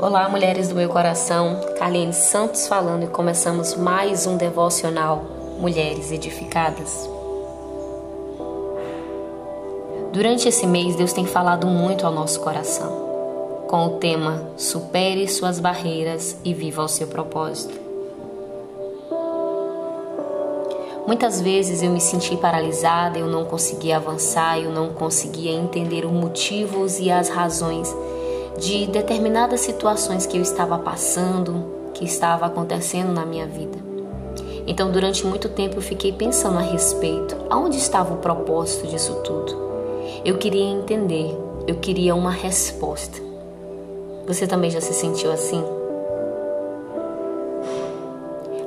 Olá, mulheres do meu coração, Carlene Santos falando e começamos mais um devocional Mulheres Edificadas. Durante esse mês, Deus tem falado muito ao nosso coração, com o tema Supere suas barreiras e viva o seu propósito. Muitas vezes eu me senti paralisada, eu não conseguia avançar, eu não conseguia entender os motivos e as razões de determinadas situações que eu estava passando, que estava acontecendo na minha vida. Então, durante muito tempo eu fiquei pensando a respeito, aonde estava o propósito disso tudo? Eu queria entender, eu queria uma resposta. Você também já se sentiu assim?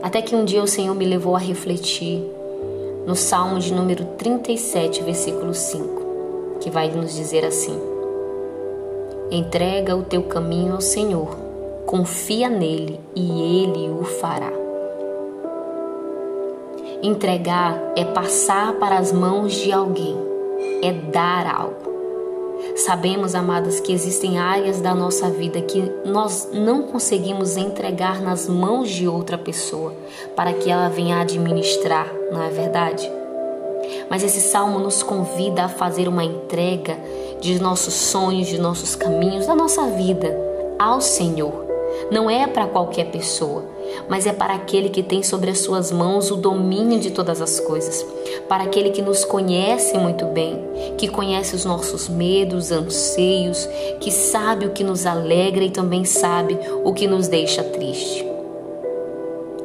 Até que um dia o Senhor me levou a refletir no Salmo de número 37, versículo 5, que vai nos dizer assim: Entrega o teu caminho ao Senhor, confia nele e ele o fará. Entregar é passar para as mãos de alguém, é dar algo. Sabemos, amadas, que existem áreas da nossa vida que nós não conseguimos entregar nas mãos de outra pessoa para que ela venha administrar, não é verdade? Mas esse salmo nos convida a fazer uma entrega de nossos sonhos, de nossos caminhos, da nossa vida ao Senhor. Não é para qualquer pessoa, mas é para aquele que tem sobre as suas mãos o domínio de todas as coisas, para aquele que nos conhece muito bem, que conhece os nossos medos, anseios, que sabe o que nos alegra e também sabe o que nos deixa triste.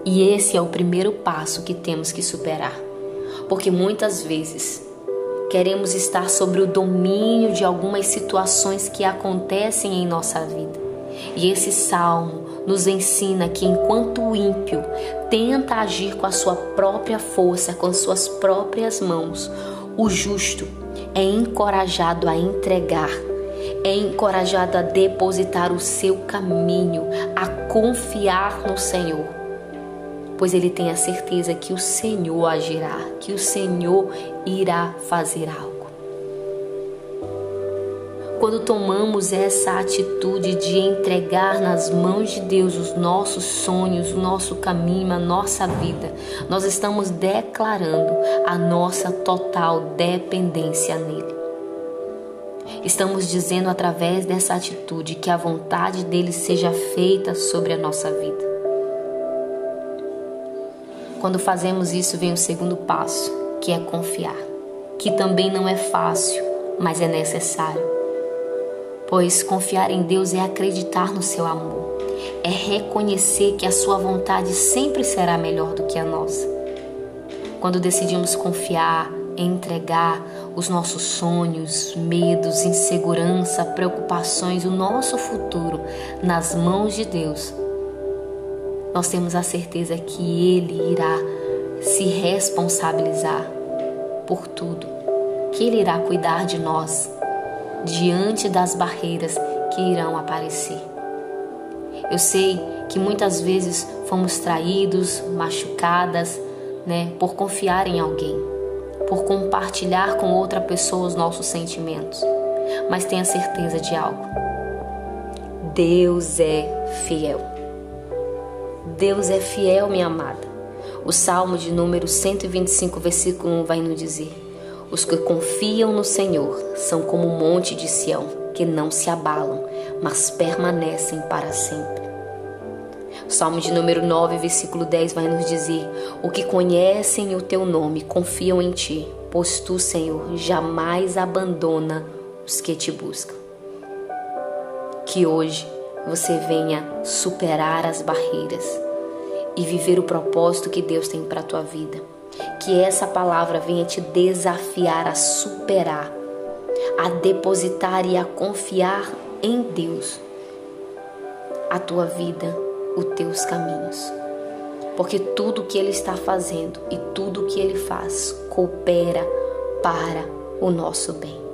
E esse é o primeiro passo que temos que superar, porque muitas vezes Queremos estar sobre o domínio de algumas situações que acontecem em nossa vida. E esse salmo nos ensina que enquanto o ímpio tenta agir com a sua própria força, com as suas próprias mãos, o justo é encorajado a entregar, é encorajado a depositar o seu caminho, a confiar no Senhor pois ele tem a certeza que o Senhor agirá, que o Senhor irá fazer algo. Quando tomamos essa atitude de entregar nas mãos de Deus os nossos sonhos, o nosso caminho, a nossa vida, nós estamos declarando a nossa total dependência nele. Estamos dizendo através dessa atitude que a vontade dele seja feita sobre a nossa vida. Quando fazemos isso, vem o segundo passo, que é confiar, que também não é fácil, mas é necessário. Pois confiar em Deus é acreditar no seu amor, é reconhecer que a sua vontade sempre será melhor do que a nossa. Quando decidimos confiar, entregar os nossos sonhos, medos, insegurança, preocupações, o nosso futuro nas mãos de Deus, nós temos a certeza que Ele irá se responsabilizar por tudo, que Ele irá cuidar de nós diante das barreiras que irão aparecer. Eu sei que muitas vezes fomos traídos, machucadas, né, por confiar em alguém, por compartilhar com outra pessoa os nossos sentimentos. Mas tenha certeza de algo. Deus é fiel. Deus é fiel, minha amada. O Salmo de número 125, versículo 1 vai nos dizer: Os que confiam no Senhor são como o monte de Sião, que não se abalam, mas permanecem para sempre. O Salmo de número 9, versículo 10 vai nos dizer: O que conhecem o teu nome confiam em ti, pois tu, Senhor, jamais abandona os que te buscam. Que hoje você venha superar as barreiras e viver o propósito que Deus tem para a tua vida. Que essa palavra venha te desafiar a superar, a depositar e a confiar em Deus a tua vida, os teus caminhos. Porque tudo que Ele está fazendo e tudo que Ele faz coopera para o nosso bem.